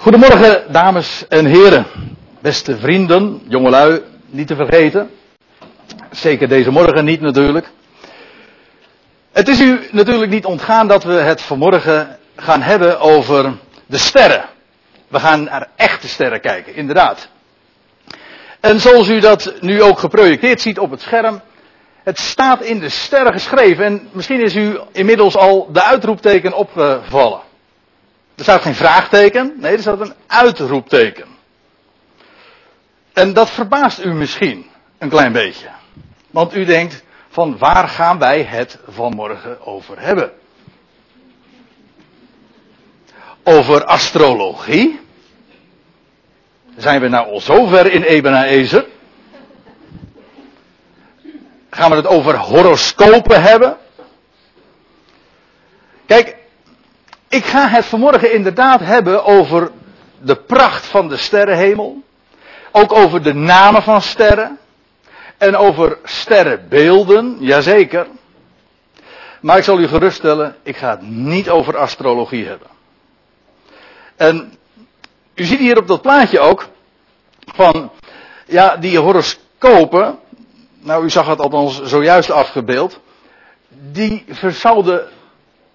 Goedemorgen, dames en heren. Beste vrienden, jongelui, niet te vergeten. Zeker deze morgen niet natuurlijk. Het is u natuurlijk niet ontgaan dat we het vanmorgen gaan hebben over de sterren. We gaan naar echte sterren kijken, inderdaad. En zoals u dat nu ook geprojecteerd ziet op het scherm, het staat in de sterren geschreven. En misschien is u inmiddels al de uitroepteken opgevallen. Er staat geen vraagteken, nee, er staat een uitroepteken. En dat verbaast u misschien een klein beetje. Want u denkt, van waar gaan wij het vanmorgen over hebben? Over astrologie? Zijn we nou al zover in Ebenezer? Gaan we het over horoscopen hebben? Kijk, ik ga het vanmorgen inderdaad hebben over de pracht van de sterrenhemel. Ook over de namen van sterren. En over sterrenbeelden, jazeker. Maar ik zal u geruststellen, ik ga het niet over astrologie hebben. En u ziet hier op dat plaatje ook van, ja, die horoscopen, nou u zag het althans zojuist afgebeeld, die zouden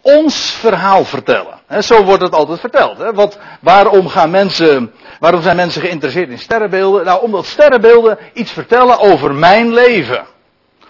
ons verhaal vertellen. Zo wordt het altijd verteld. Waarom, gaan mensen, waarom zijn mensen geïnteresseerd in sterrenbeelden? Nou, omdat sterrenbeelden iets vertellen over mijn leven.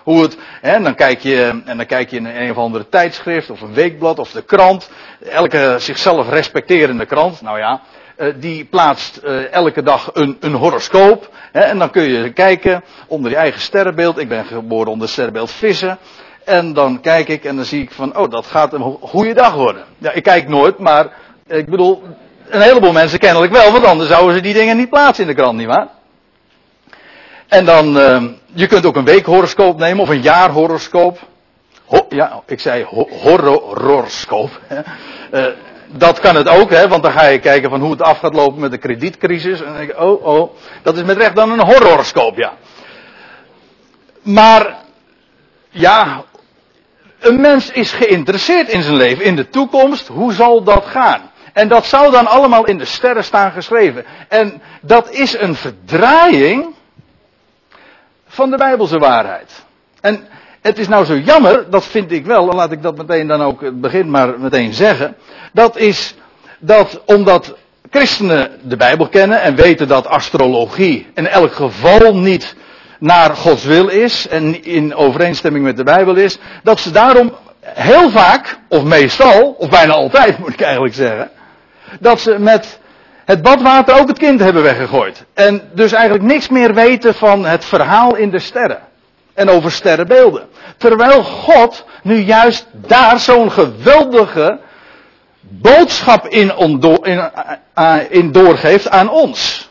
Hoe het, hè, dan kijk je, en dan kijk je in een of andere tijdschrift of een weekblad of de krant. Elke zichzelf respecterende krant, nou ja, eh, die plaatst eh, elke dag een, een horoscoop. Hè, en dan kun je kijken onder je eigen sterrenbeeld. Ik ben geboren onder sterrenbeeld vissen. En dan kijk ik en dan zie ik van, oh, dat gaat een goede dag worden. Ja, ik kijk nooit, maar ik bedoel, een heleboel mensen kennelijk wel, want anders zouden ze die dingen niet plaatsen in de krant, nietwaar? En dan, uh, je kunt ook een weekhoroscoop nemen of een jaarhoroscoop. Ho, ja, ik zei ho, horoscoop. Uh, dat kan het ook, hè, want dan ga je kijken van hoe het af gaat lopen met de kredietcrisis. En dan denk ik, oh, oh, dat is met recht dan een horoscoop, ja. Maar, ja, een mens is geïnteresseerd in zijn leven, in de toekomst. Hoe zal dat gaan? En dat zou dan allemaal in de sterren staan geschreven. En dat is een verdraaiing van de Bijbelse waarheid. En het is nou zo jammer, dat vind ik wel, en laat ik dat meteen dan ook het begin maar meteen zeggen. Dat is dat omdat christenen de Bijbel kennen en weten dat astrologie in elk geval niet naar Gods wil is en in overeenstemming met de Bijbel is, dat ze daarom heel vaak, of meestal, of bijna altijd moet ik eigenlijk zeggen, dat ze met het badwater ook het kind hebben weggegooid. En dus eigenlijk niks meer weten van het verhaal in de sterren. En over sterrenbeelden. Terwijl God nu juist daar zo'n geweldige boodschap in, in, uh, in doorgeeft aan ons.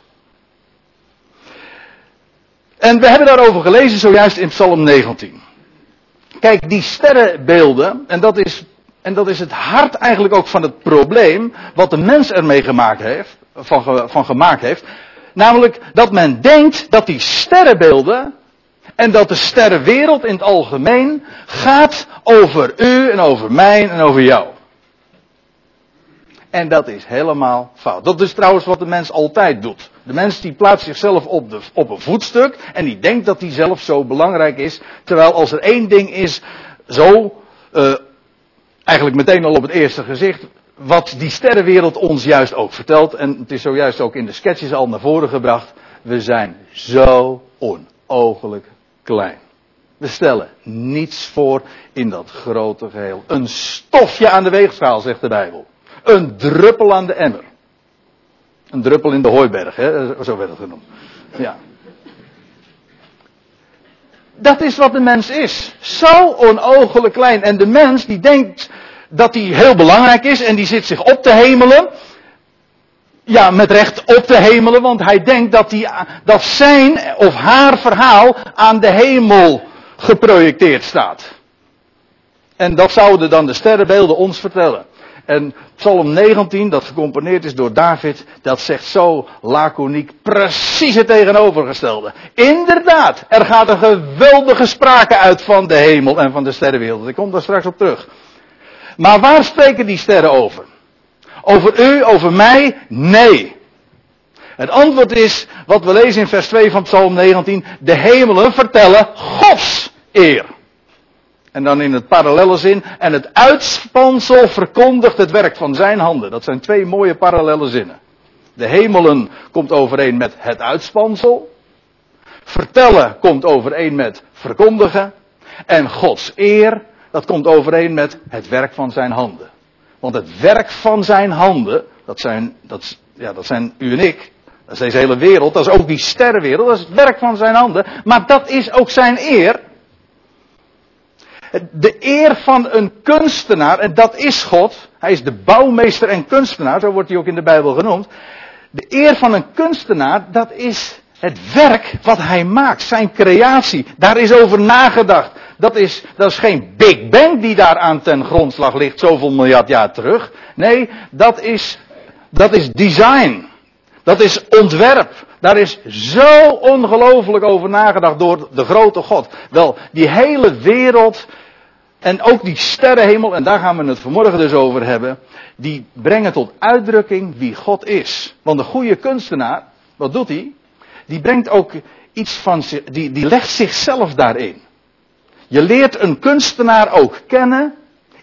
En we hebben daarover gelezen zojuist in Psalm 19. Kijk, die sterrenbeelden, en dat is, en dat is het hart eigenlijk ook van het probleem, wat de mens ermee gemaakt heeft, van, van gemaakt heeft. Namelijk dat men denkt dat die sterrenbeelden en dat de sterrenwereld in het algemeen gaat over u en over mij en over jou. En dat is helemaal fout. Dat is trouwens wat de mens altijd doet. De mens die plaatst zichzelf op, de, op een voetstuk en die denkt dat hij zelf zo belangrijk is. Terwijl als er één ding is, zo, uh, eigenlijk meteen al op het eerste gezicht, wat die sterrenwereld ons juist ook vertelt. En het is zojuist ook in de sketches al naar voren gebracht. We zijn zo onogelijk klein. We stellen niets voor in dat grote geheel. Een stofje aan de weegschaal, zegt de Bijbel. Een druppel aan de emmer. Een druppel in de hooiberg, hè? zo werd het genoemd. Ja. Dat is wat de mens is. Zo onogelijk klein. En de mens die denkt dat hij heel belangrijk is en die zit zich op te hemelen. Ja, met recht op te hemelen, want hij denkt dat, die, dat zijn of haar verhaal aan de hemel geprojecteerd staat. En dat zouden dan de sterrenbeelden ons vertellen. En Psalm 19, dat gecomponeerd is door David, dat zegt zo laconiek precies het tegenovergestelde. Inderdaad, er gaat een geweldige sprake uit van de hemel en van de sterrenwereld. Ik kom daar straks op terug. Maar waar spreken die sterren over? Over u, over mij? Nee. Het antwoord is wat we lezen in vers 2 van Psalm 19. De hemelen vertellen Gods eer. En dan in het parallelle zin. En het uitspansel verkondigt het werk van zijn handen. Dat zijn twee mooie parallelle zinnen. De hemelen komt overeen met het uitspansel. Vertellen komt overeen met verkondigen. En Gods eer, dat komt overeen met het werk van zijn handen. Want het werk van zijn handen, dat zijn, dat, ja, dat zijn u en ik. Dat is deze hele wereld, dat is ook die sterrenwereld, dat is het werk van zijn handen. Maar dat is ook zijn eer. De eer van een kunstenaar, en dat is God. Hij is de bouwmeester en kunstenaar, zo wordt hij ook in de Bijbel genoemd. De eer van een kunstenaar, dat is het werk wat hij maakt, zijn creatie. Daar is over nagedacht. Dat is, dat is geen Big Bang die daar aan ten grondslag ligt, zoveel miljard jaar terug. Nee, dat is, dat is design. Dat is ontwerp. Daar is zo ongelooflijk over nagedacht door de grote God. Wel, die hele wereld en ook die sterrenhemel, en daar gaan we het vanmorgen dus over hebben, die brengen tot uitdrukking wie God is. Want de goede kunstenaar, wat doet hij? Die brengt ook iets van, die, die legt zichzelf daarin. Je leert een kunstenaar ook kennen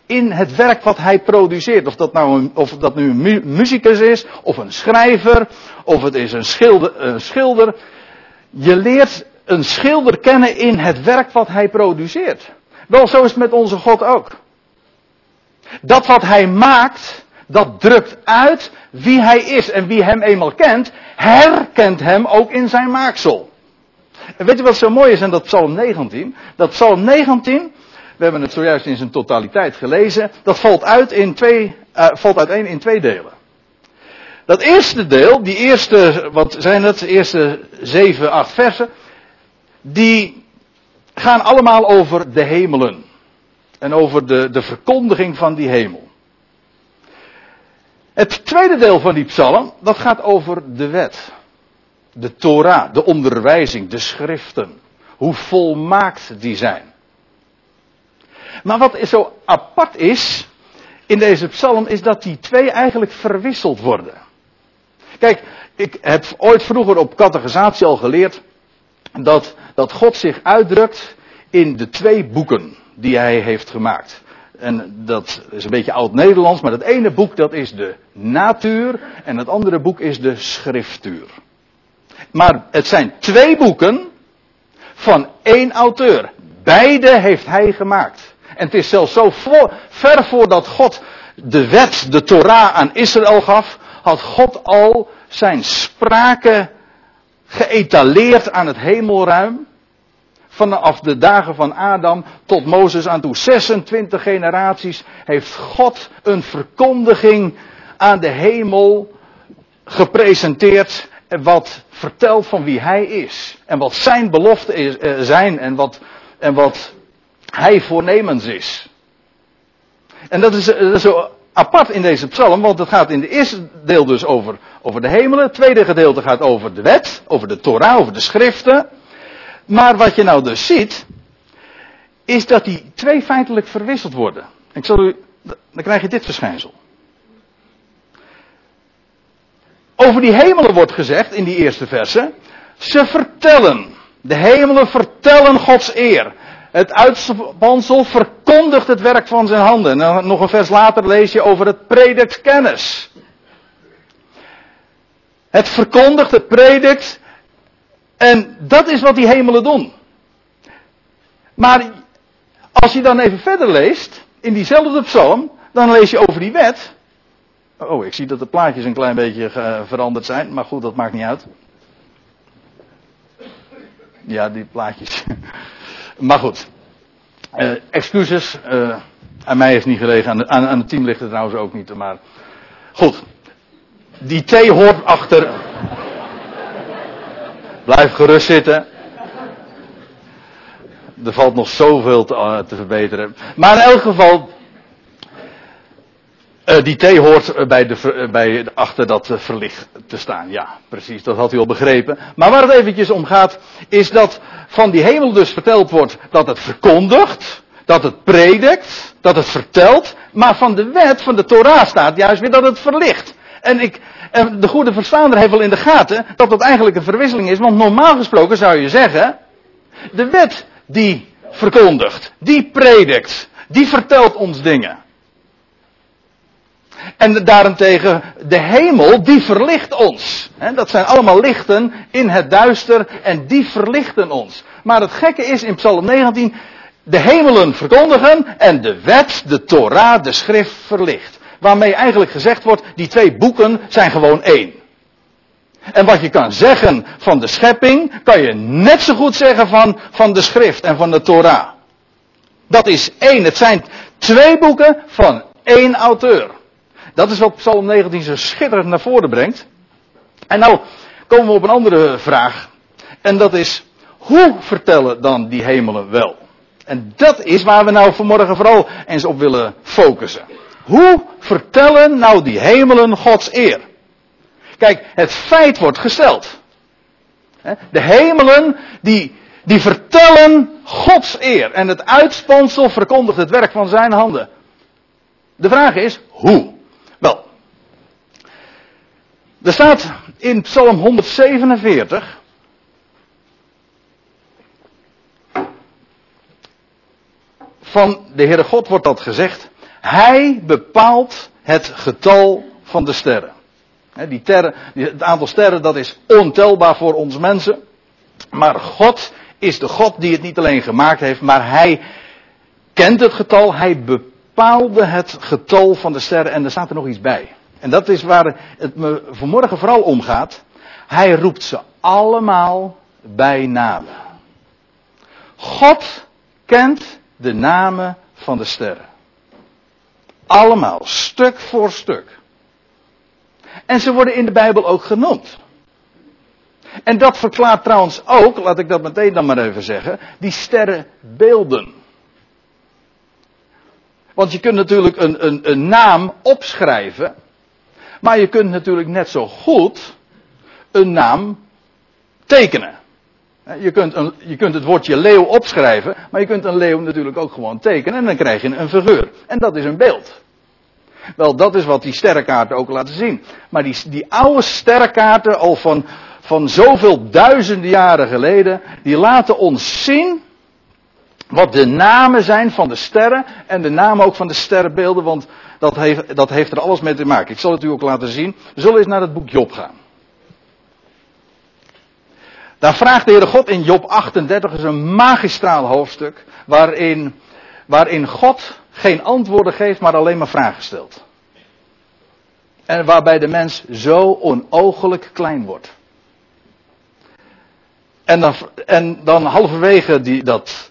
in het werk wat hij produceert. Of dat nou een, of dat nu een muzikus is, of een schrijver, of het is een schilder, een schilder. Je leert een schilder kennen in het werk wat hij produceert. Wel, zo is het met onze God ook. Dat wat hij maakt, dat drukt uit wie hij is. En wie hem eenmaal kent, herkent hem ook in zijn maaksel. En weet je wat zo mooi is aan dat Psalm 19? Dat Psalm 19, we hebben het zojuist in zijn totaliteit gelezen, dat valt, uit in twee, uh, valt uiteen in twee delen. Dat eerste deel, die eerste, wat zijn het, de eerste zeven, acht versen, die gaan allemaal over de hemelen. En over de, de verkondiging van die hemel. Het tweede deel van die psalm, dat gaat over de wet. De Torah, de onderwijzing, de schriften. Hoe volmaakt die zijn. Maar wat zo apart is in deze psalm, is dat die twee eigenlijk verwisseld worden. Kijk, ik heb ooit vroeger op catechisatie al geleerd dat, dat God zich uitdrukt in de twee boeken die hij heeft gemaakt. En dat is een beetje oud-Nederlands, maar het ene boek dat is de natuur en het andere boek is de schriftuur. Maar het zijn twee boeken van één auteur. Beide heeft hij gemaakt. En het is zelfs zo voor, ver voordat God de wet, de Torah aan Israël gaf, had God al zijn sprake geëtaleerd aan het hemelruim vanaf de dagen van Adam tot Mozes aan toe. 26 generaties heeft God een verkondiging aan de hemel gepresenteerd. Wat vertelt van wie hij is. En wat zijn beloften eh, zijn en wat, en wat hij voornemens is. En dat is, dat is zo apart in deze psalm, want het gaat in het eerste deel dus over, over de hemelen. Het tweede gedeelte gaat over de wet, over de Torah, over de schriften. Maar wat je nou dus ziet, is dat die twee feitelijk verwisseld worden. Ik zal u, dan krijg je dit verschijnsel. Over die hemelen wordt gezegd in die eerste verse. Ze vertellen. De hemelen vertellen Gods eer. Het uitspansel verkondigt het werk van zijn handen. En dan nog een vers later lees je over het predikt kennis. Het verkondigt, het predikt en dat is wat die hemelen doen. Maar als je dan even verder leest, in diezelfde psalm, dan lees je over die wet. Oh, ik zie dat de plaatjes een klein beetje veranderd zijn, maar goed, dat maakt niet uit. Ja, die plaatjes. maar goed. Uh, excuses. Uh, aan mij heeft niet gelegen, aan, aan, het team ligt het trouwens ook niet. Maar goed. Die T hoort achter. Blijf gerust zitten. Er valt nog zoveel te, uh, te verbeteren. Maar in elk geval. Uh, die T hoort bij de, bij, achter dat verlicht te staan. Ja, precies, dat had u al begrepen. Maar waar het eventjes om gaat, is dat van die hemel dus verteld wordt dat het verkondigt, dat het predikt, dat het vertelt. Maar van de wet, van de Torah staat juist weer dat het verlicht. En, ik, en de goede verstaander heeft wel in de gaten dat dat eigenlijk een verwisseling is. Want normaal gesproken zou je zeggen, de wet die verkondigt, die predikt, die vertelt ons dingen. En daarentegen de hemel, die verlicht ons. dat zijn allemaal lichten in het duister en die verlichten ons. Maar het gekke is in Psalm 19, de hemelen verkondigen en de wet, de Torah, de schrift verlicht. Waarmee eigenlijk gezegd wordt, die twee boeken zijn gewoon één. En wat je kan zeggen van de schepping, kan je net zo goed zeggen van, van de schrift en van de Torah. Dat is één. Het zijn twee boeken van één auteur. Dat is wat Psalm 19 zo schitterend naar voren brengt. En nou komen we op een andere vraag. En dat is, hoe vertellen dan die hemelen wel? En dat is waar we nou vanmorgen vooral eens op willen focussen. Hoe vertellen nou die hemelen Gods eer? Kijk, het feit wordt gesteld. De hemelen die, die vertellen Gods eer. En het uitspansel verkondigt het werk van zijn handen. De vraag is, hoe? Er staat in Psalm 147. Van de Heere God wordt dat gezegd. Hij bepaalt het getal van de sterren. Die terren, het aantal sterren dat is ontelbaar voor ons mensen. Maar God is de God die het niet alleen gemaakt heeft, maar hij kent het getal, hij bepaalde het getal van de sterren en er staat er nog iets bij. En dat is waar het me vanmorgen vooral om gaat. Hij roept ze allemaal bij namen. God kent de namen van de sterren. Allemaal, stuk voor stuk. En ze worden in de Bijbel ook genoemd. En dat verklaart trouwens ook, laat ik dat meteen dan maar even zeggen, die sterrenbeelden. Want je kunt natuurlijk een, een, een naam opschrijven, maar je kunt natuurlijk net zo goed een naam tekenen. Je kunt, een, je kunt het woordje leeuw opschrijven, maar je kunt een leeuw natuurlijk ook gewoon tekenen en dan krijg je een figuur. En dat is een beeld. Wel, dat is wat die sterrenkaarten ook laten zien. Maar die, die oude sterrenkaarten, al van, van zoveel duizenden jaren geleden, die laten ons zien wat de namen zijn van de sterren en de namen ook van de sterrenbeelden, want dat heeft, dat heeft er alles mee te maken. Ik zal het u ook laten zien. We zullen eens naar het boek Job gaan. Daar vraagt de Heere God in Job 38, is een magistraal hoofdstuk, waarin, waarin God geen antwoorden geeft, maar alleen maar vragen stelt. En waarbij de mens zo onogelijk klein wordt. En dan, en dan halverwege die, dat,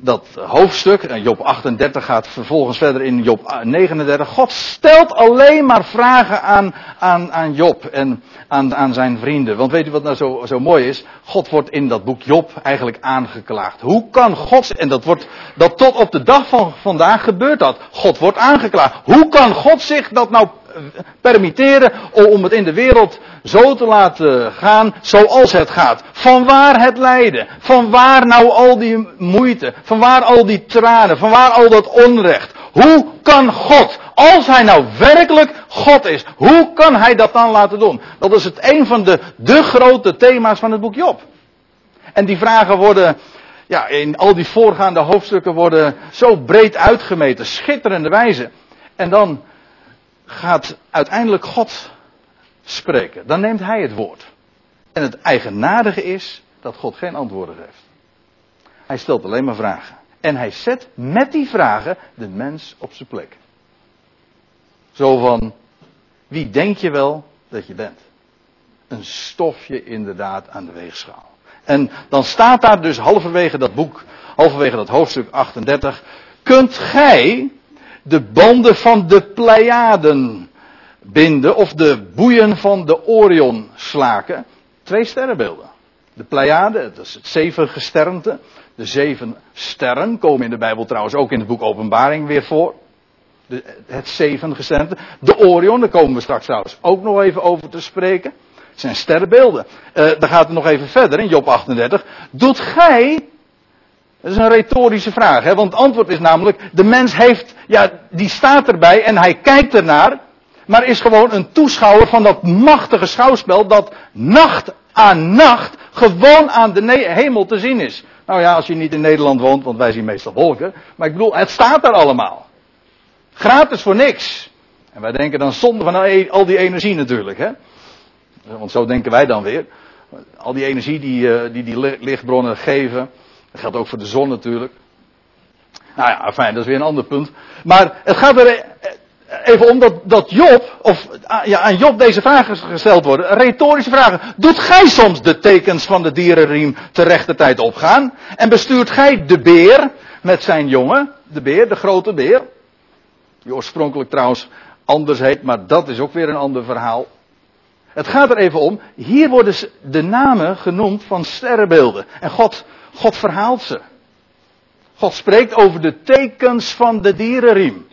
dat hoofdstuk, Job 38 gaat vervolgens verder in Job 39. God stelt alleen maar vragen aan, aan, aan Job en aan, aan zijn vrienden. Want weet u wat nou zo, zo mooi is? God wordt in dat boek Job eigenlijk aangeklaagd. Hoe kan God, en dat wordt, dat tot op de dag van vandaag gebeurt dat. God wordt aangeklaagd. Hoe kan God zich dat nou permitteren om het in de wereld zo te laten gaan zoals het gaat. Van waar het lijden? Van waar nou al die moeite? Van waar al die tranen? Van waar al dat onrecht? Hoe kan God, als hij nou werkelijk God is, hoe kan hij dat dan laten doen? Dat is het een van de, de grote thema's van het boek Job. En die vragen worden, ja, in al die voorgaande hoofdstukken worden zo breed uitgemeten, schitterende wijze. En dan gaat uiteindelijk God spreken. Dan neemt hij het woord. En het eigenaardige is dat God geen antwoorden geeft. Hij stelt alleen maar vragen. En hij zet met die vragen de mens op zijn plek. Zo van, wie denk je wel dat je bent? Een stofje inderdaad aan de weegschaal. En dan staat daar dus halverwege dat boek, halverwege dat hoofdstuk 38, kunt gij de banden van de Pleiaden binden of de boeien van de Orion slaken. Twee sterrenbeelden. De Pleiade, dat is het zevengesternte. De zeven sterren komen in de Bijbel trouwens ook in het boek Openbaring weer voor. De, het zevengesternte. De Orion, daar komen we straks trouwens ook nog even over te spreken. Het zijn sterrenbeelden. Uh, dan gaat het nog even verder in Job 38. Doet gij dat is een retorische vraag, hè? want het antwoord is namelijk, de mens heeft, ja, die staat erbij en hij kijkt ernaar, maar is gewoon een toeschouwer van dat machtige schouwspel dat nacht aan nacht gewoon aan de hemel te zien is. Nou ja, als je niet in Nederland woont, want wij zien meestal wolken. Maar ik bedoel, het staat daar allemaal. Gratis voor niks. En wij denken dan zonde van al die energie natuurlijk. Hè? Want zo denken wij dan weer. Al die energie die eh, die, die lichtbronnen geven. Dat geldt ook voor de zon natuurlijk. Nou ja, fijn, dat is weer een ander punt. Maar het gaat er even om dat, dat Job, of ja, aan Job deze vragen gesteld worden. Retorische vragen. Doet gij soms de tekens van de dierenriem te rechte tijd opgaan? En bestuurt gij de beer met zijn jongen? De beer, de grote beer. Die oorspronkelijk trouwens anders heet, maar dat is ook weer een ander verhaal. Het gaat er even om, hier worden de namen genoemd van sterrenbeelden. En God, God verhaalt ze. God spreekt over de tekens van de dierenriem.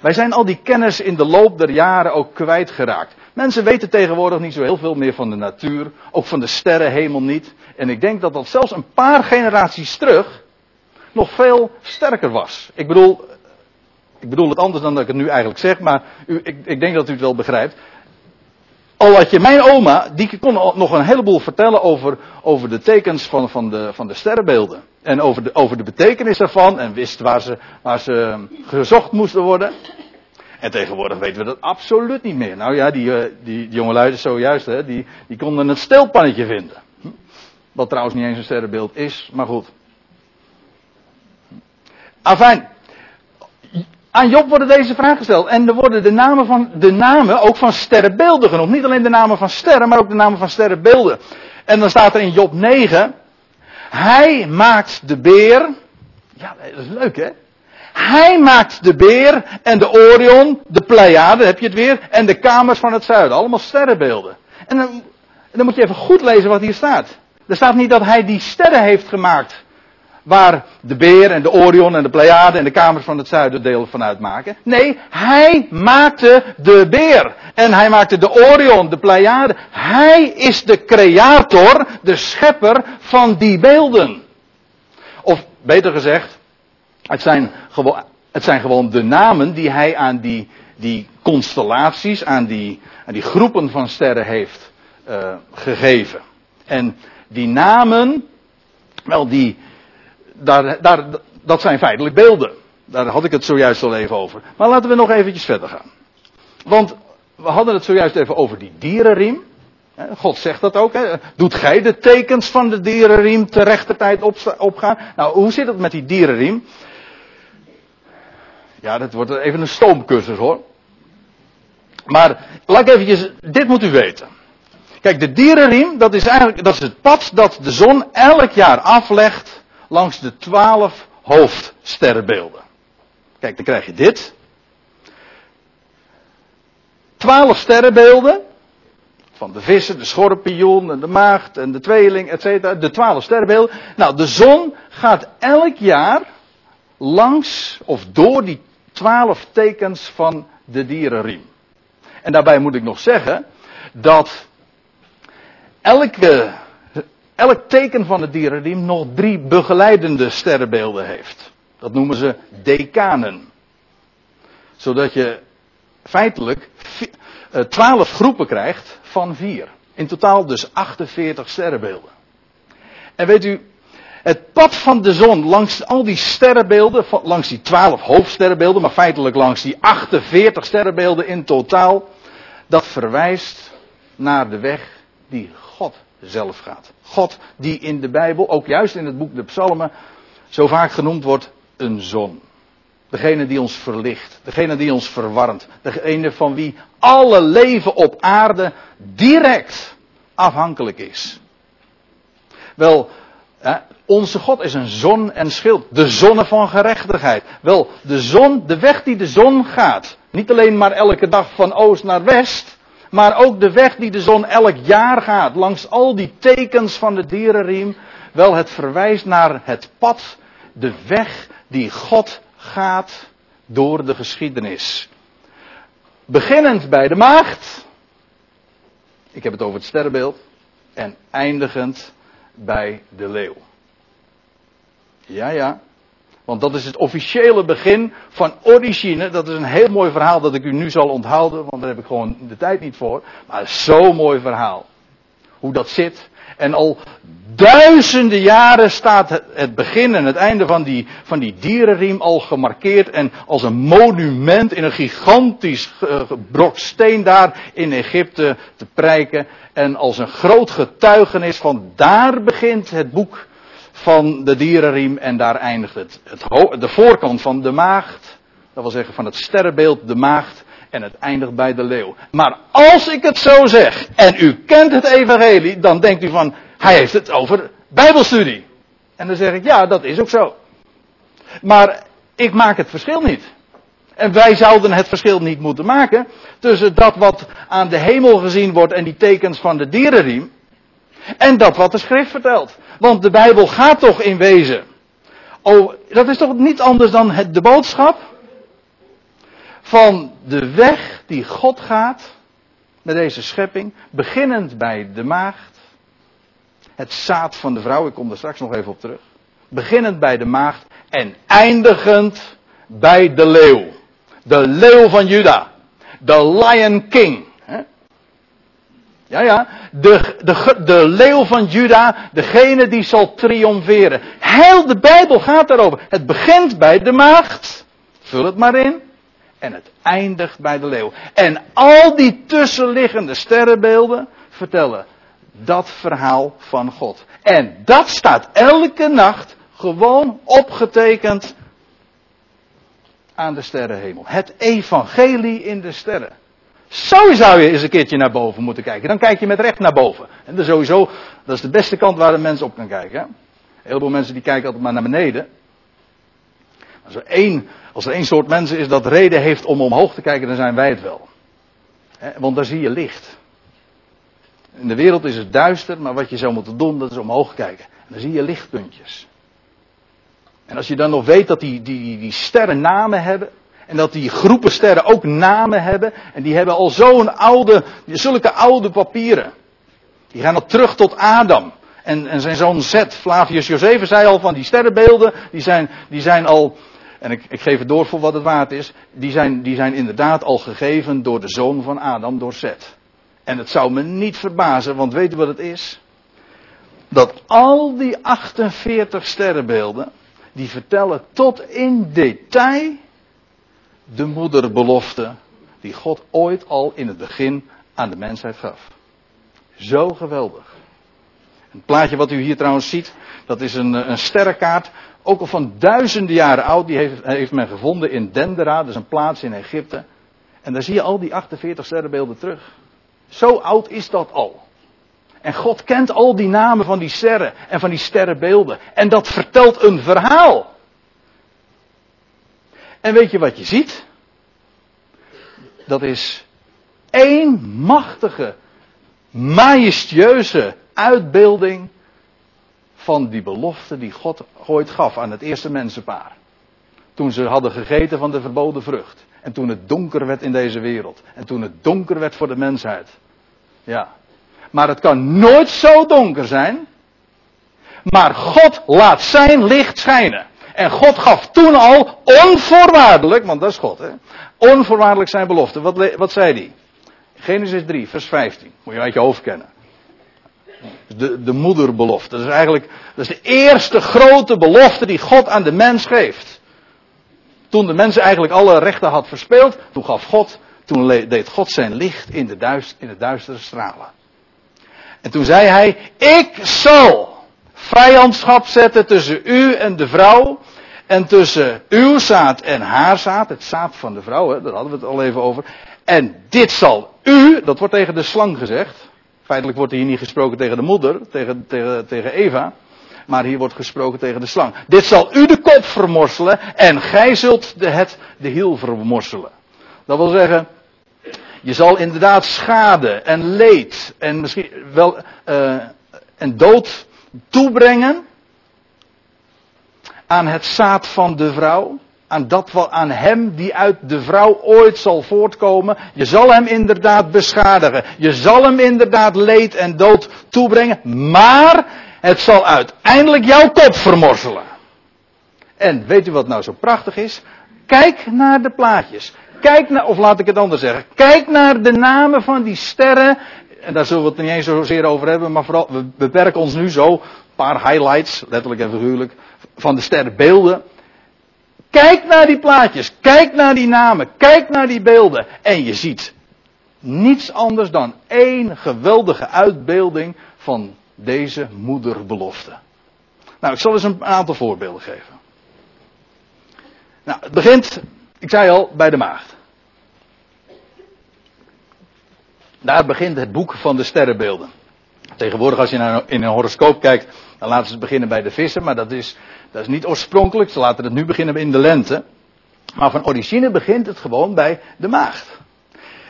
Wij, zijn al die kennis in de loop der jaren ook kwijtgeraakt. Mensen weten tegenwoordig niet zo heel veel meer van de natuur, ook van de sterrenhemel niet. En ik denk dat dat zelfs een paar generaties terug nog veel sterker was. Ik bedoel, ik bedoel het anders dan dat ik het nu eigenlijk zeg, maar u, ik, ik denk dat u het wel begrijpt. Al had je mijn oma, die kon nog een heleboel vertellen over, over de tekens van, van, de, van de sterrenbeelden. En over de, over de betekenis daarvan en wist waar ze, waar ze gezocht moesten worden. En tegenwoordig weten we dat absoluut niet meer. Nou ja, die, eh, die, die zojuist, hè, die, die konden een stilpannetje vinden. Wat trouwens niet eens een sterrenbeeld is, maar goed. Afijn, aan Job worden deze vragen gesteld. En er worden de namen, van, de namen ook van sterrenbeelden genoemd. Niet alleen de namen van sterren, maar ook de namen van sterrenbeelden. En dan staat er in Job 9. Hij maakt de beer. Ja, dat is leuk hè. Hij maakt de beer en de Orion, de Pleiade, heb je het weer, en de kamers van het zuiden. Allemaal sterrenbeelden. En dan, dan moet je even goed lezen wat hier staat. Er staat niet dat hij die sterren heeft gemaakt waar de beer en de Orion en de Pleiade en de kamers van het zuiden deel van uitmaken. Nee, hij maakte de beer. En hij maakte de Orion, de Pleiade. Hij is de creator, de schepper van die beelden. Of beter gezegd, het zijn gewoon, het zijn gewoon de namen die hij aan die, die constellaties, aan die, aan die groepen van sterren heeft uh, gegeven. En die namen, wel die, daar, daar, dat zijn feitelijk beelden. Daar had ik het zojuist al even over. Maar laten we nog eventjes verder gaan. Want we hadden het zojuist even over die dierenriem. God zegt dat ook. Hè? Doet gij de tekens van de dierenriem te rechte tijd opgaan? Nou, hoe zit het met die dierenriem? Ja, dat wordt even een stoomcursus hoor. Maar laat ik eventjes, dit moet u weten. Kijk, de dierenriem, dat is eigenlijk, dat is het pad dat de zon elk jaar aflegt langs de twaalf hoofdsterrenbeelden. Kijk, dan krijg je dit. Twaalf sterrenbeelden. Van de vissen, de schorpioen en de maagd en de tweeling, et cetera. De twaalf sterrenbeelden. Nou, de zon gaat elk jaar langs of door die twaalf tekens van de dierenriem. En daarbij moet ik nog zeggen dat elke elk teken van het dierenriem nog drie begeleidende sterrenbeelden heeft. Dat noemen ze decanen. Zodat je feitelijk eh, twaalf groepen krijgt van vier. In totaal dus 48 sterrenbeelden. En weet u, het pad van de zon langs al die sterrenbeelden, langs die 12 hoofdsterrenbeelden, maar feitelijk langs die 48 sterrenbeelden in totaal, dat verwijst naar de weg die God zelf gaat. God die in de Bijbel, ook juist in het boek de Psalmen, zo vaak genoemd wordt een zon. Degene die ons verlicht, degene die ons verwarmt, degene van wie alle leven op aarde direct afhankelijk is. Wel, onze God is een zon en schild, de zonne van gerechtigheid. Wel, de zon, de weg die de zon gaat, niet alleen maar elke dag van oost naar west, maar ook de weg die de zon elk jaar gaat, langs al die tekens van de dierenriem, wel het verwijst naar het pad, de weg die God gaat door de geschiedenis. Beginnend bij de maagd, ik heb het over het sterrenbeeld, en eindigend bij de leeuw. Ja, ja. Want dat is het officiële begin van origine. Dat is een heel mooi verhaal dat ik u nu zal onthouden, want daar heb ik gewoon de tijd niet voor. Maar zo'n mooi verhaal. Hoe dat zit. En al duizenden jaren staat het begin en het einde van die, van die dierenriem al gemarkeerd en als een monument in een gigantisch brok steen daar in Egypte te prijken. En als een groot getuigenis van daar begint het boek van de dierenriem en daar eindigt het. het de voorkant van de maagd, dat wil zeggen van het sterrenbeeld de maagd en het eindigt bij de leeuw. Maar als ik het zo zeg en u kent het evangelie, dan denkt u van hij heeft het over bijbelstudie. En dan zeg ik ja, dat is ook zo. Maar ik maak het verschil niet. En wij zouden het verschil niet moeten maken tussen dat wat aan de hemel gezien wordt en die tekens van de dierenriem. En dat wat de schrift vertelt. Want de Bijbel gaat toch in wezen. Oh, dat is toch niet anders dan het, de boodschap van de weg die God gaat met deze schepping. Beginnend bij de maagd. Het zaad van de vrouw, ik kom er straks nog even op terug. Beginnend bij de maagd en eindigend bij de leeuw. De leeuw van Juda. De Lion King. Ja, ja. De, de, de leeuw van Juda, degene die zal triomferen. Heel de Bijbel gaat daarover. Het begint bij de maagd. Vul het maar in. En het eindigt bij de leeuw. En al die tussenliggende sterrenbeelden vertellen dat verhaal van God. En dat staat elke nacht gewoon opgetekend aan de sterrenhemel. Het evangelie in de sterren. Zo zou je eens een keertje naar boven moeten kijken. Dan kijk je met recht naar boven. En dat is sowieso, dat is de beste kant waar een mens op kan kijken. Hè? Heel veel mensen die kijken altijd maar naar beneden. Als er, één, als er één soort mensen is dat reden heeft om omhoog te kijken, dan zijn wij het wel. Want daar zie je licht. In de wereld is het duister, maar wat je zou moeten doen, dat is omhoog kijken. En dan zie je lichtpuntjes. En als je dan nog weet dat die, die, die sterren namen hebben. En dat die groepen sterren ook namen hebben. En die hebben al zo'n oude, zulke oude papieren. Die gaan al terug tot Adam. En, en zijn zoon Zet, Flavius Josephus zei al van die sterrenbeelden. Die zijn, die zijn al, en ik, ik geef het door voor wat het waard is. Die zijn, die zijn inderdaad al gegeven door de zoon van Adam, door Zet. En het zou me niet verbazen, want weet u wat het is? Dat al die 48 sterrenbeelden die vertellen tot in detail de moederbelofte die God ooit al in het begin aan de mensheid gaf. Zo geweldig. Het plaatje wat u hier trouwens ziet, dat is een, een sterrenkaart, ook al van duizenden jaren oud, die heeft, heeft men gevonden in Dendera, dat is een plaats in Egypte. En daar zie je al die 48 sterrenbeelden terug. Zo oud is dat al. En God kent al die namen van die sterren en van die sterrenbeelden. En dat vertelt een verhaal. En weet je wat je ziet? Dat is één machtige, majestueuze uitbeelding van die belofte die God ooit gaf aan het eerste mensenpaar. Toen ze hadden gegeten van de verboden vrucht. En toen het donker werd in deze wereld. En toen het donker werd voor de mensheid. Ja. Maar het kan nooit zo donker zijn. Maar God laat zijn licht schijnen. En God gaf toen al onvoorwaardelijk, want dat is God, hè, onvoorwaardelijk zijn belofte. Wat, wat zei hij? Genesis 3, vers 15. Moet je uit je hoofd kennen. De, de moederbelofte. Dat is eigenlijk dat is de eerste grote belofte die God aan de mens geeft. Toen de mens eigenlijk alle rechten had verspeeld, toen gaf God, toen deed God zijn licht in de, duister, in de duistere stralen. En toen zei hij, ik zal vijandschap zetten tussen u en de vrouw. En tussen uw zaad en haar zaad, het zaad van de vrouw, hè, daar hadden we het al even over. En dit zal u, dat wordt tegen de slang gezegd. Feitelijk wordt hier niet gesproken tegen de moeder, tegen, tegen, tegen Eva. Maar hier wordt gesproken tegen de slang. Dit zal u de kop vermorselen en gij zult de, het de hiel vermorselen. Dat wil zeggen, je zal inderdaad schade en leed en misschien wel uh, en dood toebrengen aan het zaad van de vrouw. Aan, dat, aan hem die uit de vrouw ooit zal voortkomen. Je zal hem inderdaad beschadigen. Je zal hem inderdaad leed en dood toebrengen. Maar het zal uiteindelijk jouw kop vermorzelen. En weet u wat nou zo prachtig is? Kijk naar de plaatjes. Kijk naar, of laat ik het anders zeggen. Kijk naar de namen van die sterren. En daar zullen we het niet eens zozeer over hebben, maar vooral, we beperken ons nu zo. Een paar highlights, letterlijk en figuurlijk, van de sterrenbeelden. Kijk naar die plaatjes, kijk naar die namen, kijk naar die beelden. En je ziet niets anders dan één geweldige uitbeelding van deze moederbelofte. Nou, ik zal eens een aantal voorbeelden geven. Nou, het begint, ik zei al, bij de maagd. Daar begint het boek van de sterrenbeelden. Tegenwoordig, als je naar in een horoscoop kijkt, dan laten ze het beginnen bij de vissen, maar dat is, dat is niet oorspronkelijk. Ze laten het nu beginnen in de lente. Maar van origine begint het gewoon bij de maagd.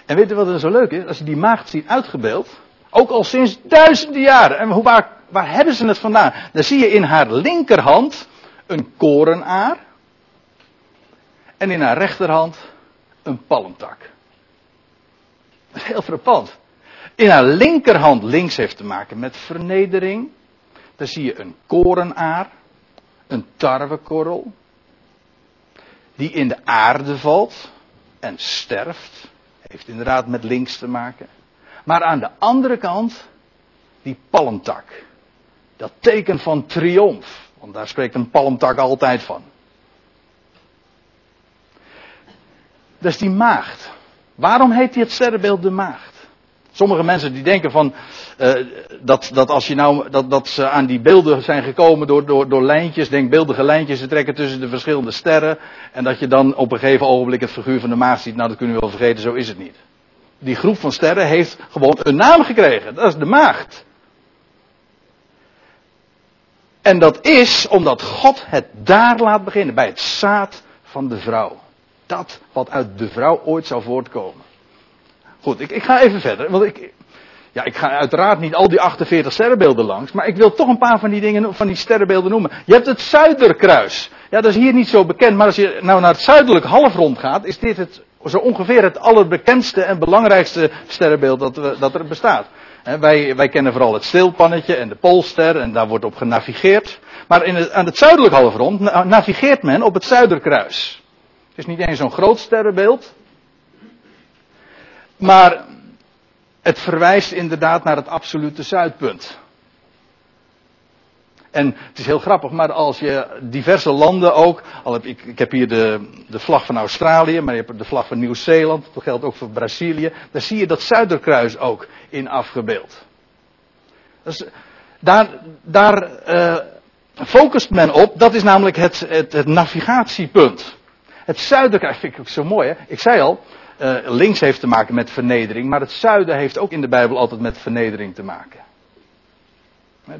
En weet je wat er zo leuk is? Als je die maagd ziet uitgebeeld, ook al sinds duizenden jaren. En waar, waar hebben ze het vandaan? Dan zie je in haar linkerhand een korenaar. En in haar rechterhand een palmtak. Heel frappant. In haar linkerhand links heeft te maken met vernedering. Dan zie je een korenaar, een tarwekorrel, die in de aarde valt en sterft. Heeft inderdaad met links te maken. Maar aan de andere kant, die palmtak. Dat teken van triomf. Want daar spreekt een palmtak altijd van. Dat is die maagd. Waarom heet het sterrenbeeld de maagd? Sommige mensen die denken van uh, dat, dat als je nou dat, dat ze aan die beelden zijn gekomen door, door, door lijntjes, denkbeeldige lijntjes te trekken tussen de verschillende sterren. En dat je dan op een gegeven ogenblik het figuur van de maagd ziet. Nou, dat kunnen we wel vergeten, zo is het niet. Die groep van sterren heeft gewoon een naam gekregen. Dat is de maagd. En dat is omdat God het daar laat beginnen, bij het zaad van de vrouw. Dat wat uit de vrouw ooit zou voortkomen. Goed, ik, ik ga even verder. Want ik, ja, ik ga uiteraard niet al die 48 sterrenbeelden langs. Maar ik wil toch een paar van die dingen, van die sterrenbeelden noemen. Je hebt het Zuiderkruis. Ja, dat is hier niet zo bekend. Maar als je nou naar het zuidelijk halfrond gaat, is dit het, zo ongeveer het allerbekendste en belangrijkste sterrenbeeld dat, we, dat er bestaat. wij, wij kennen vooral het stilpannetje en de Poolster en daar wordt op genavigeerd. Maar in het, aan het zuidelijk halfrond navigeert men op het Zuiderkruis. Het is niet eens zo'n groot sterrenbeeld. Maar het verwijst inderdaad naar het absolute zuidpunt. En het is heel grappig, maar als je diverse landen ook, al heb ik, ik heb hier de, de vlag van Australië, maar je hebt de vlag van Nieuw-Zeeland, dat geldt ook voor Brazilië, daar zie je dat Zuiderkruis ook in afgebeeld. Dus daar daar uh, focust men op, dat is namelijk het, het navigatiepunt. Het Zuiderkruis vind ik ook zo mooi, hè? Ik zei al, uh, links heeft te maken met vernedering, maar het zuiden heeft ook in de Bijbel altijd met vernedering te maken.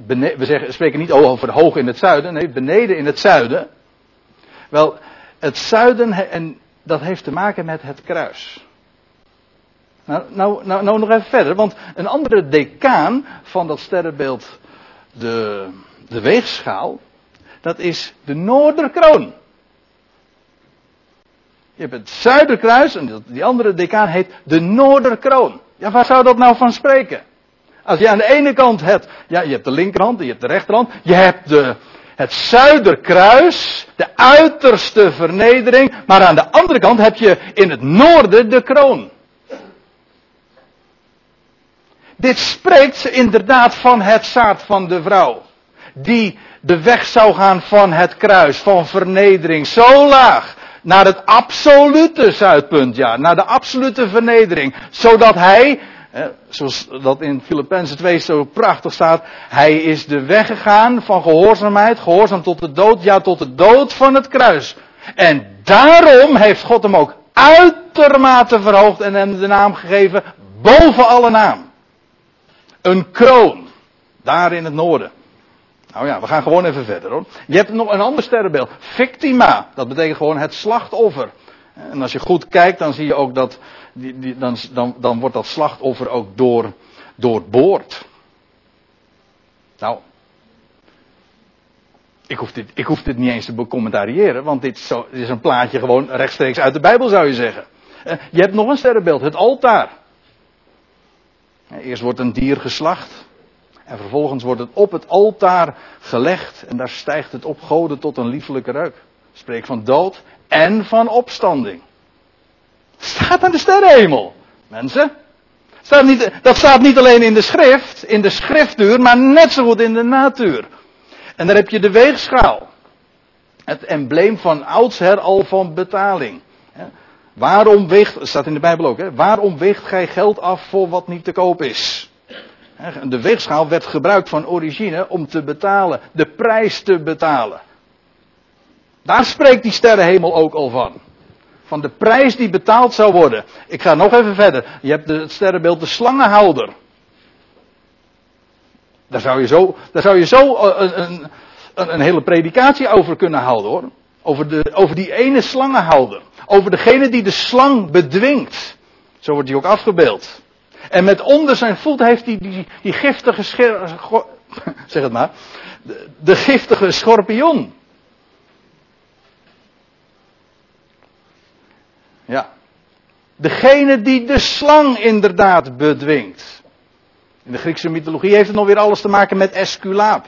we zeggen, spreken niet over hoog in het zuiden, nee, beneden in het zuiden. Wel, het zuiden, en dat heeft te maken met het kruis. Nou, nou, nou, nou nog even verder, want een andere decaan van dat sterrenbeeld, de, de weegschaal, dat is de Noorderkroon. Je hebt het Zuiderkruis en die andere decaan heet de Noorderkroon. Ja, waar zou dat nou van spreken? Als je aan de ene kant hebt, ja, je hebt de linkerhand, je hebt de rechterhand, je hebt de, het Zuiderkruis, de uiterste vernedering, maar aan de andere kant heb je in het noorden de kroon. Dit spreekt inderdaad van het zaad van de vrouw, die de weg zou gaan van het kruis, van vernedering, zo laag, naar het absolute zuidpunt, ja. Naar de absolute vernedering. Zodat hij, zoals dat in Filippenzen 2 zo prachtig staat, hij is de weg gegaan van gehoorzaamheid, gehoorzaam tot de dood, ja tot de dood van het kruis. En daarom heeft God hem ook uitermate verhoogd en hem de naam gegeven boven alle naam. Een kroon, daar in het noorden. Nou ja, we gaan gewoon even verder hoor. Je hebt nog een ander sterrenbeeld. Victima. Dat betekent gewoon het slachtoffer. En als je goed kijkt, dan zie je ook dat. Die, die, dan, dan, dan wordt dat slachtoffer ook door, doorboord. Nou. Ik hoef, dit, ik hoef dit niet eens te becommentariëren, want dit is, zo, dit is een plaatje gewoon rechtstreeks uit de Bijbel zou je zeggen. Eh, je hebt nog een sterrenbeeld, het altaar. Eerst wordt een dier geslacht. En vervolgens wordt het op het altaar gelegd en daar stijgt het op goden tot een liefelijke reuk. Spreekt van dood en van opstanding. Staat aan de sterrenhemel. Mensen. Staat niet, dat staat niet alleen in de schrift, in de schriftuur, maar net zo goed in de natuur. En daar heb je de weegschaal. Het embleem van oudsher al van betaling. Waarom weegt, staat in de Bijbel ook, hè, waarom weegt gij geld af voor wat niet te koop is? De weegschaal werd gebruikt van origine om te betalen, de prijs te betalen. Daar spreekt die sterrenhemel ook al van. Van de prijs die betaald zou worden. Ik ga nog even verder. Je hebt het sterrenbeeld de slangenhouder. Daar zou je zo, daar zou je zo eh, een, een, een hele predikatie over kunnen houden hoor. Over, de, over die ene slangenhouder. Over degene die de slang bedwingt. Zo wordt hij ook afgebeeld. En met onder zijn voet heeft hij die, die giftige, zeg het maar, de, de giftige schorpioen. Ja. Degene die de slang inderdaad bedwingt. In de Griekse mythologie heeft het nog weer alles te maken met Esculaap.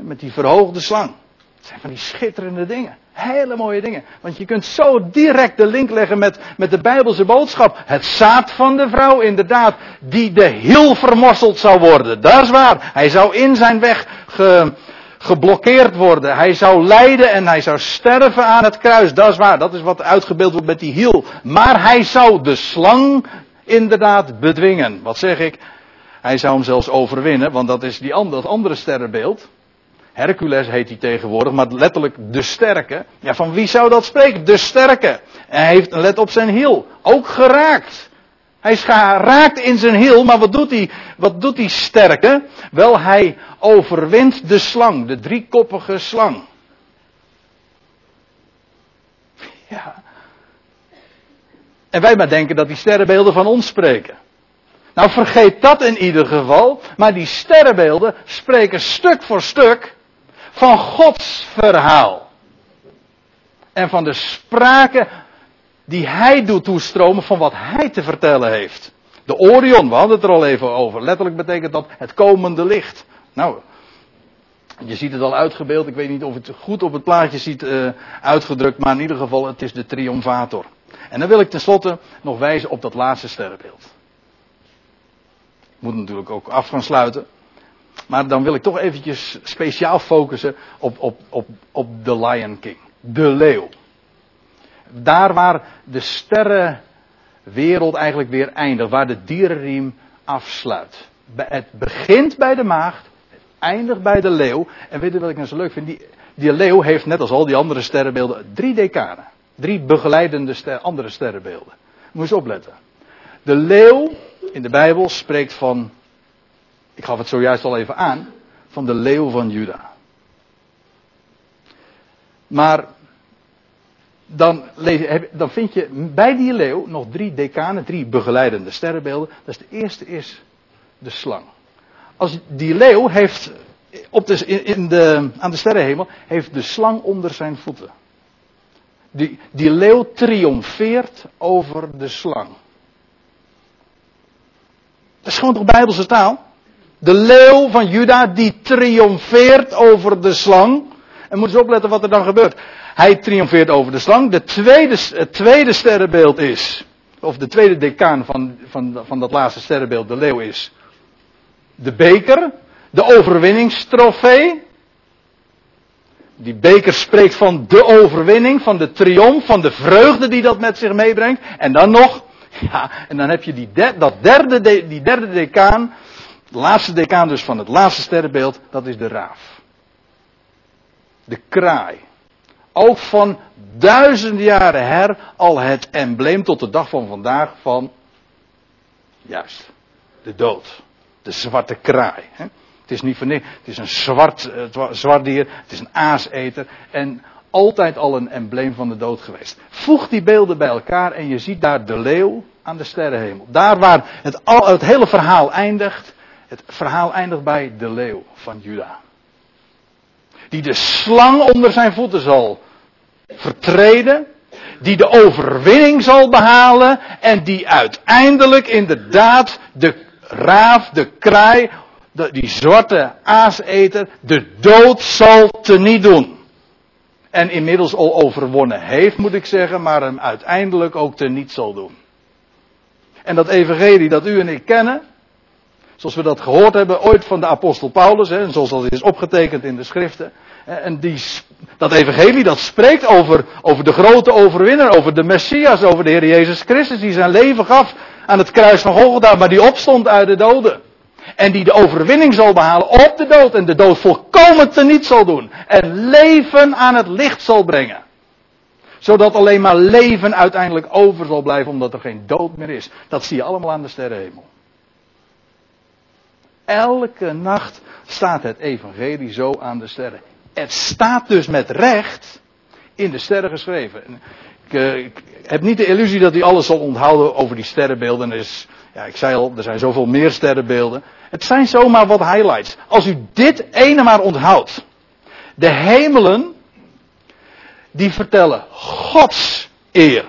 Met die verhoogde slang. Het zijn van die schitterende dingen. Hele mooie dingen. Want je kunt zo direct de link leggen met, met de Bijbelse boodschap. Het zaad van de vrouw, inderdaad, die de hiel vermorseld zou worden. Dat is waar. Hij zou in zijn weg ge, geblokkeerd worden. Hij zou lijden en hij zou sterven aan het kruis. Dat is waar. Dat is wat uitgebeeld wordt met die hiel. Maar hij zou de slang inderdaad bedwingen. Wat zeg ik? Hij zou hem zelfs overwinnen, want dat is die andere, dat andere sterrenbeeld. Hercules heet hij tegenwoordig, maar letterlijk de sterke. Ja, van wie zou dat spreken? De sterke. Hij heeft, let op zijn hiel, ook geraakt. Hij is geraakt in zijn hiel, maar wat doet hij, wat doet die sterke? Wel, hij overwint de slang, de driekoppige slang. Ja. En wij maar denken dat die sterrenbeelden van ons spreken. Nou, vergeet dat in ieder geval. Maar die sterrenbeelden spreken stuk voor stuk van Gods verhaal. En van de sprake die hij doet toestromen van wat hij te vertellen heeft. De Orion, we hadden het er al even over. Letterlijk betekent dat het komende licht. Nou, je ziet het al uitgebeeld. Ik weet niet of het goed op het plaatje ziet uh, uitgedrukt, maar in ieder geval, het is de triomfator. En dan wil ik tenslotte nog wijzen op dat laatste sterrenbeeld. Ik moet natuurlijk ook af gaan sluiten. Maar dan wil ik toch eventjes speciaal focussen op, op, op, op The Lion King. De leeuw. Daar waar de sterrenwereld eigenlijk weer eindigt. Waar de dierenriem afsluit. Het begint bij de maagd. Het eindigt bij de leeuw. En weet je wat ik nou zo leuk vind? Die, die leeuw heeft net als al die andere sterrenbeelden drie decanen. Drie begeleidende andere sterrenbeelden. Moet eens opletten. De leeuw in de Bijbel spreekt van ik gaf het zojuist al even aan, van de leeuw van Juda. Maar dan, dan vind je bij die leeuw nog drie decanen, drie begeleidende sterrenbeelden. Dat is de eerste is de slang. Als die leeuw heeft op de, in de, aan de sterrenhemel heeft de slang onder zijn voeten. Die, die leeuw triomfeert over de slang. Dat is gewoon toch bijbelse taal? De leeuw van Juda die triomfeert over de slang. En moet eens opletten wat er dan gebeurt. Hij triomfeert over de slang. De tweede, het tweede sterrenbeeld is, of de tweede decaan van, van, van dat laatste sterrenbeeld, de leeuw is, de beker, de overwinningstrofee. Die beker spreekt van de overwinning, van de triomf, van de vreugde die dat met zich meebrengt. En dan nog, ja, en dan heb je die, dat derde, die derde decaan, de laatste decaan dus van het laatste sterrenbeeld, dat is de raaf. De kraai. Ook van duizenden jaren her al het embleem tot de dag van vandaag van, juist, de dood. De zwarte kraai. Hè? Het is niet van Het is een zwart, zwart dier. Het is een aaseter. En altijd al een embleem van de dood geweest. Voeg die beelden bij elkaar en je ziet daar de leeuw aan de sterrenhemel. Daar waar het, al, het hele verhaal eindigt, het verhaal eindigt bij de leeuw van Juda. Die de slang onder zijn voeten zal vertreden. Die de overwinning zal behalen. En die uiteindelijk inderdaad de raaf, de kraai, de, die zwarte aaseter, de dood zal teniet doen. En inmiddels al overwonnen heeft, moet ik zeggen, maar hem uiteindelijk ook teniet zal doen. En dat evangelie dat u en ik kennen, zoals we dat gehoord hebben ooit van de apostel Paulus, hè, en zoals dat is opgetekend in de schriften. En die, dat evangelie dat spreekt over, over de grote overwinnaar, over de Messias, over de Heer Jezus Christus, die zijn leven gaf aan het kruis van Golgotha, maar die opstond uit de doden. En die de overwinning zal behalen op de dood en de dood volkomen teniet zal doen. En leven aan het licht zal brengen. Zodat alleen maar leven uiteindelijk over zal blijven omdat er geen dood meer is. Dat zie je allemaal aan de sterrenhemel. Elke nacht staat het evangelie zo aan de sterren. Het staat dus met recht in de sterren geschreven. Ik, eh, ik heb niet de illusie dat u alles zal onthouden over die sterrenbeelden. is, ja, ik zei al, er zijn zoveel meer sterrenbeelden. Het zijn zomaar wat highlights. Als u dit ene maar onthoudt. De hemelen, die vertellen Gods eer.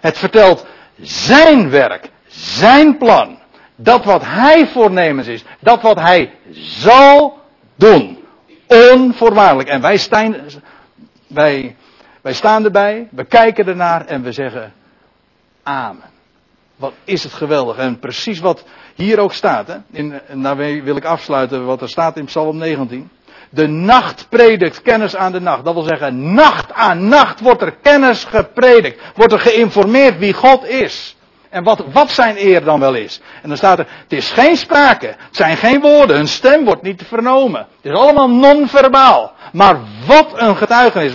Het vertelt zijn werk, zijn plan. Dat wat hij voornemens is, dat wat hij zal doen. Onvoorwaardelijk. En wij staan, wij, wij staan erbij, we kijken ernaar en we zeggen Amen. Wat is het geweldig. En precies wat hier ook staat. Hè? In, daarmee wil ik afsluiten wat er staat in Psalm 19. De nacht predikt kennis aan de nacht. Dat wil zeggen, nacht aan nacht wordt er kennis gepredikt. Wordt er geïnformeerd wie God is. En wat, wat zijn eer dan wel is. En dan staat er, het is geen sprake. Het zijn geen woorden. Hun stem wordt niet vernomen. Het is allemaal non-verbaal. Maar wat een getuigenis.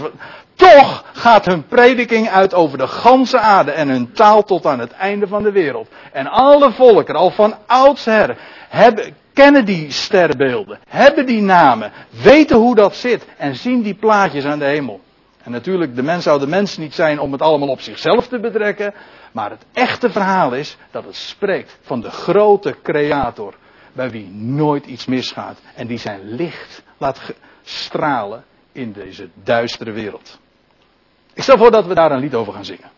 Toch gaat hun prediking uit over de ganse aarde en hun taal tot aan het einde van de wereld. En alle volken, al van oudsher, hebben, kennen die sterrenbeelden, hebben die namen, weten hoe dat zit en zien die plaatjes aan de hemel. En natuurlijk, de mens zou de mens niet zijn om het allemaal op zichzelf te betrekken, maar het echte verhaal is dat het spreekt van de grote creator, bij wie nooit iets misgaat en die zijn licht laat stralen in deze duistere wereld. Ik stel voor dat we daar een lied over gaan zingen.